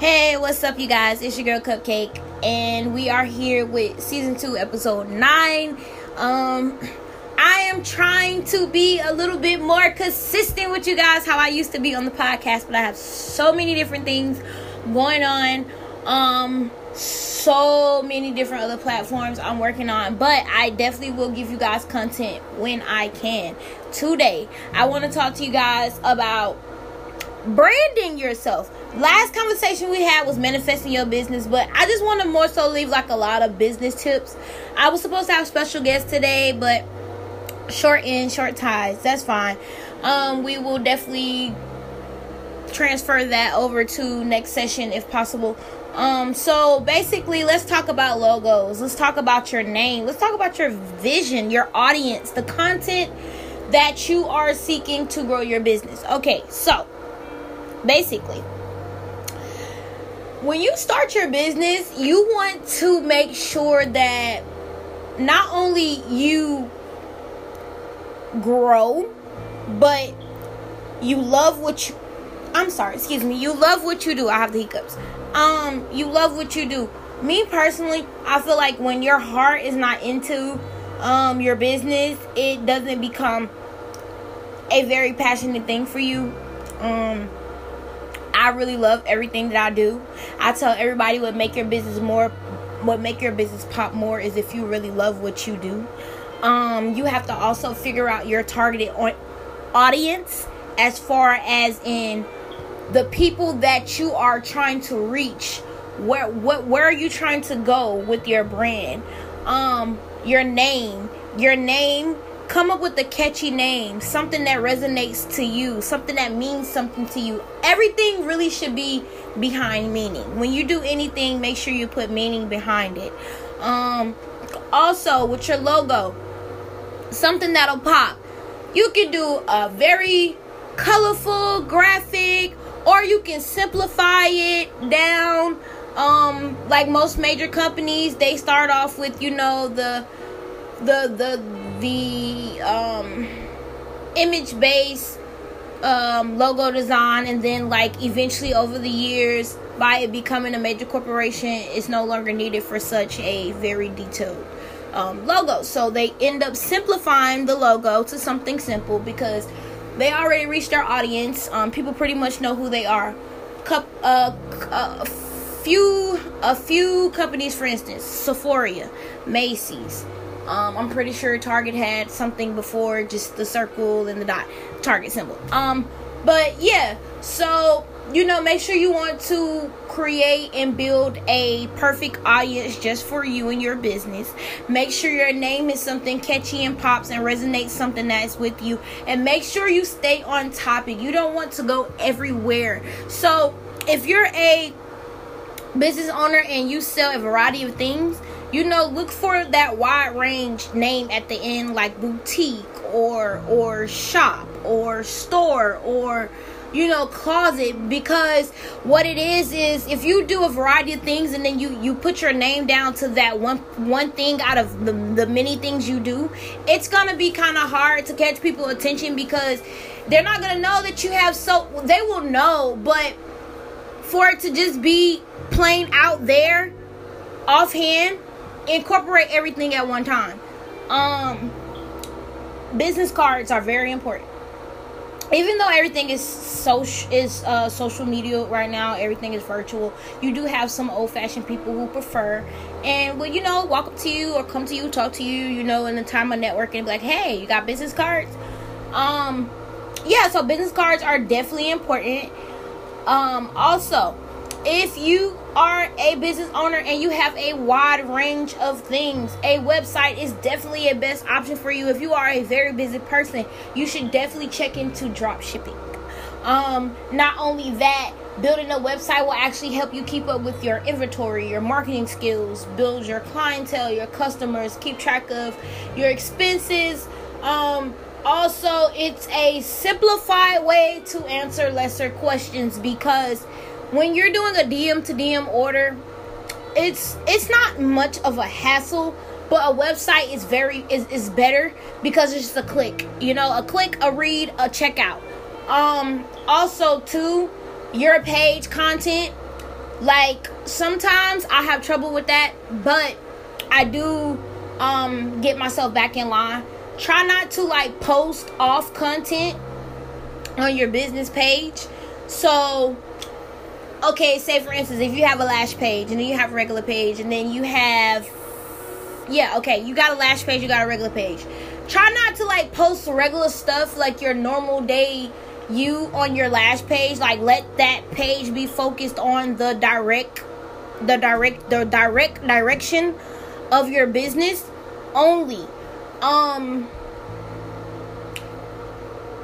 Hey, what's up, you guys? It's your girl Cupcake, and we are here with season two, episode nine. Um, I am trying to be a little bit more consistent with you guys, how I used to be on the podcast, but I have so many different things going on. Um, so many different other platforms I'm working on, but I definitely will give you guys content when I can. Today, I want to talk to you guys about branding yourself. Last conversation we had was manifesting your business, but I just want to more so leave like a lot of business tips. I was supposed to have special guests today, but short in, short ties. That's fine. Um, we will definitely transfer that over to next session if possible. Um, so basically, let's talk about logos. Let's talk about your name. Let's talk about your vision, your audience, the content that you are seeking to grow your business. Okay, so basically when you start your business you want to make sure that not only you grow but you love what you I'm sorry, excuse me. You love what you do. I have the hiccups. Um, you love what you do. Me personally, I feel like when your heart is not into um your business, it doesn't become a very passionate thing for you. Um I really love everything that I do. I tell everybody what make your business more what make your business pop more is if you really love what you do. Um, you have to also figure out your targeted audience as far as in the people that you are trying to reach. Where what where are you trying to go with your brand? Um, your name, your name come up with a catchy name, something that resonates to you, something that means something to you. Everything really should be behind meaning. When you do anything, make sure you put meaning behind it. Um also with your logo, something that'll pop. You can do a very colorful graphic or you can simplify it down um like most major companies they start off with you know the the the the um, image based um, logo design, and then like eventually over the years, by it becoming a major corporation, it's no longer needed for such a very detailed um, logo. So they end up simplifying the logo to something simple because they already reached their audience. Um, people pretty much know who they are. Cup, uh, a few, a few companies, for instance, Sephora, Macy's. Um, I'm pretty sure Target had something before just the circle and the dot Target symbol. Um, but yeah, so you know, make sure you want to create and build a perfect audience just for you and your business. Make sure your name is something catchy and pops and resonates something that's with you. And make sure you stay on topic. You don't want to go everywhere. So, if you're a business owner and you sell a variety of things, you know look for that wide range name at the end like boutique or or shop or store or you know closet. Because what it is is if you do a variety of things and then you you put your name down to that one one thing out of the, the many things you do it's gonna be kind of hard to catch people attention because they're not gonna know that you have so they will know but for it to just be plain out there offhand incorporate everything at one time. Um, business cards are very important. Even though everything is social is uh, social media right now, everything is virtual. You do have some old fashioned people who prefer and will you know walk up to you or come to you, talk to you, you know, in the time of networking, be like, hey, you got business cards? Um, yeah, so business cards are definitely important. Um, also, if you are a business owner and you have a wide range of things, a website is definitely a best option for you. If you are a very busy person, you should definitely check into drop shipping. Um, not only that, building a website will actually help you keep up with your inventory, your marketing skills, build your clientele, your customers, keep track of your expenses. Um, also, it's a simplified way to answer lesser questions because when you're doing a DM to DM order, it's it's not much of a hassle, but a website is very is, is better because it's just a click. You know, a click, a read, a checkout. Um also too, your page content Like sometimes I have trouble with that, but I do um get myself back in line. Try not to like post off content on your business page. So okay, say for instance, if you have a lash page and then you have a regular page and then you have yeah, okay, you got a lash page, you got a regular page. Try not to like post regular stuff like your normal day you on your lash page. Like let that page be focused on the direct the direct the direct direction of your business only. Um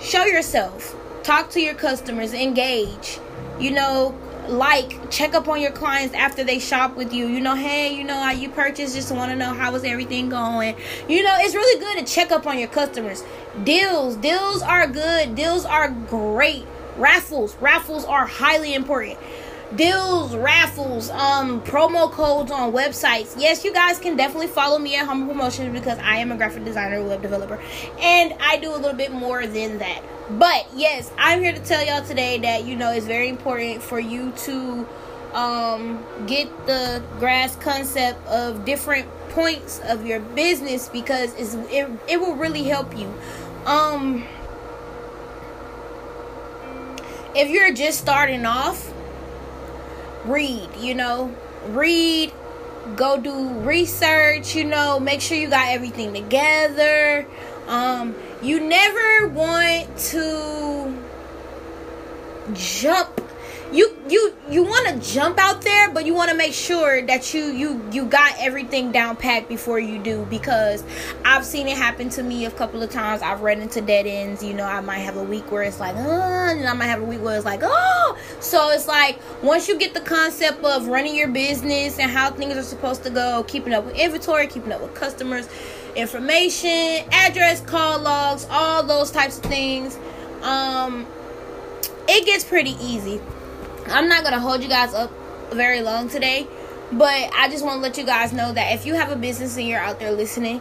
show yourself. Talk to your customers, engage. You know, like check up on your clients after they shop with you. You know hey you know how you purchased just want to know how was everything going. You know it's really good to check up on your customers. Deals deals are good deals are great. Raffles raffles are highly important deals raffles um promo codes on websites yes you guys can definitely follow me at humble promotions because i am a graphic designer web developer and i do a little bit more than that but yes, I'm here to tell y'all today that you know it's very important for you to um, get the grasp concept of different points of your business because it's, it it will really help you. Um, if you're just starting off, read. You know, read. Go do research. You know, make sure you got everything together. Um, you never want to jump you you you want to jump out there but you want to make sure that you you you got everything down packed before you do because i've seen it happen to me a couple of times i've run into dead ends you know i might have a week where it's like and i might have a week where it's like oh so it's like once you get the concept of running your business and how things are supposed to go keeping up with inventory keeping up with customers information, address, call logs, all those types of things. Um, it gets pretty easy. I'm not gonna hold you guys up very long today, but I just want to let you guys know that if you have a business and you're out there listening,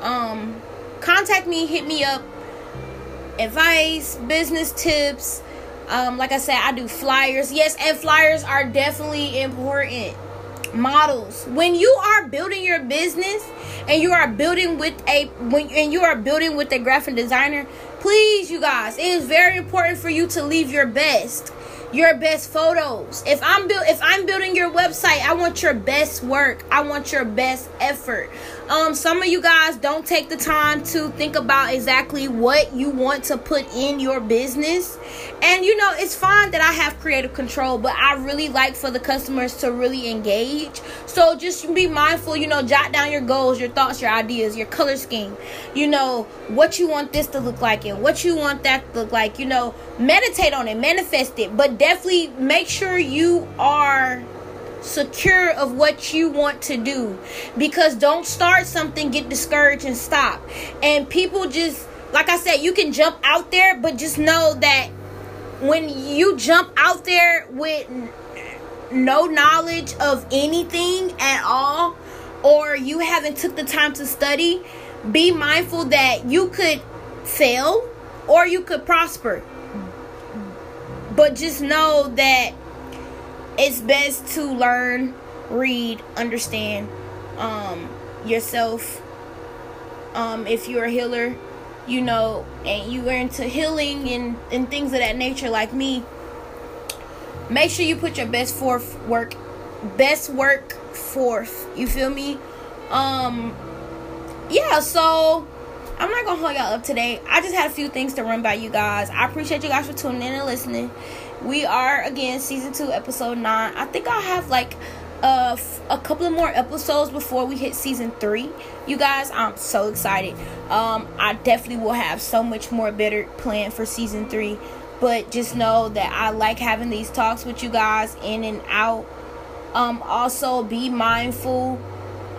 um, contact me, hit me up. Advice, business tips. Um, like I said, I do flyers. Yes, and flyers are definitely important models when you are building your business and you are building with a when and you are building with a graphic designer please you guys it is very important for you to leave your best your best photos. If i'm build if i'm building your website i want your best work. I want your best effort um, some of you guys don't take the time to think about exactly what you want to put in your business. And you know, it's fine that I have creative control, but I really like for the customers to really engage. So just be mindful, you know, jot down your goals, your thoughts, your ideas, your color scheme, you know, what you want this to look like and what you want that to look like, you know, meditate on it, manifest it, but definitely make sure you are secure of what you want to do. Because don't start something get discouraged and stop. And people just like i said you can jump out there but just know that when you jump out there with no knowledge of anything at all or you haven't took the time to study be mindful that you could fail or you could prosper. But just know that it's best to learn, read, understand um, yourself. Um, if you're a healer, you know, and you are into healing and, and things of that nature, like me, make sure you put your best forth work, best work forth. You feel me? Um, yeah. So I'm not gonna hold y'all up today. I just had a few things to run by you guys. I appreciate you guys for tuning in and listening we are again season two, episode nine. I think I'll have like a, a couple of more episodes before we hit season three. You guys, I'm so excited. Um, I definitely will have so much more better planned for season three. But just know that I like having these talks with you guys in and out. Um, also be mindful.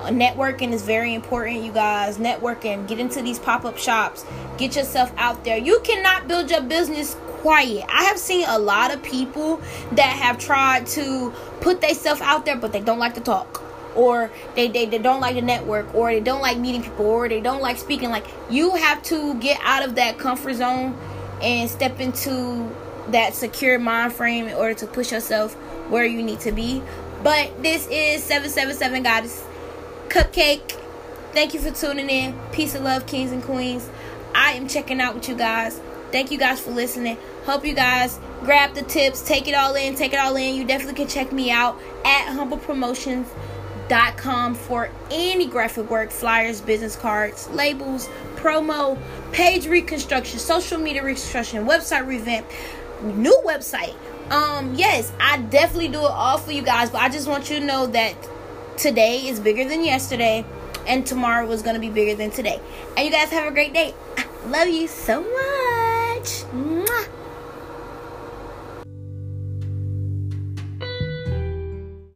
Networking is very important, you guys. Networking, get into these pop up shops, get yourself out there. You cannot build your business quiet. I have seen a lot of people that have tried to put themselves out there, but they don't like to talk. Or they, they, they don't like the network, or they don't like meeting people, or they don't like speaking. Like, you have to get out of that comfort zone and step into that secure mind frame in order to push yourself where you need to be. But this is 777 Goddess Cupcake. Thank you for tuning in. Peace and love, kings and queens. I am checking out with you guys. Thank you guys for listening. Hope you guys grab the tips, take it all in, take it all in. You definitely can check me out at humblepromotions.com for any graphic work, flyers, business cards, labels, promo, page reconstruction, social media reconstruction, website revamp, new website. Um, yes, I definitely do it all for you guys, but I just want you to know that today is bigger than yesterday and tomorrow going to be bigger than today. And you guys have a great day. I love you so much. Mwah.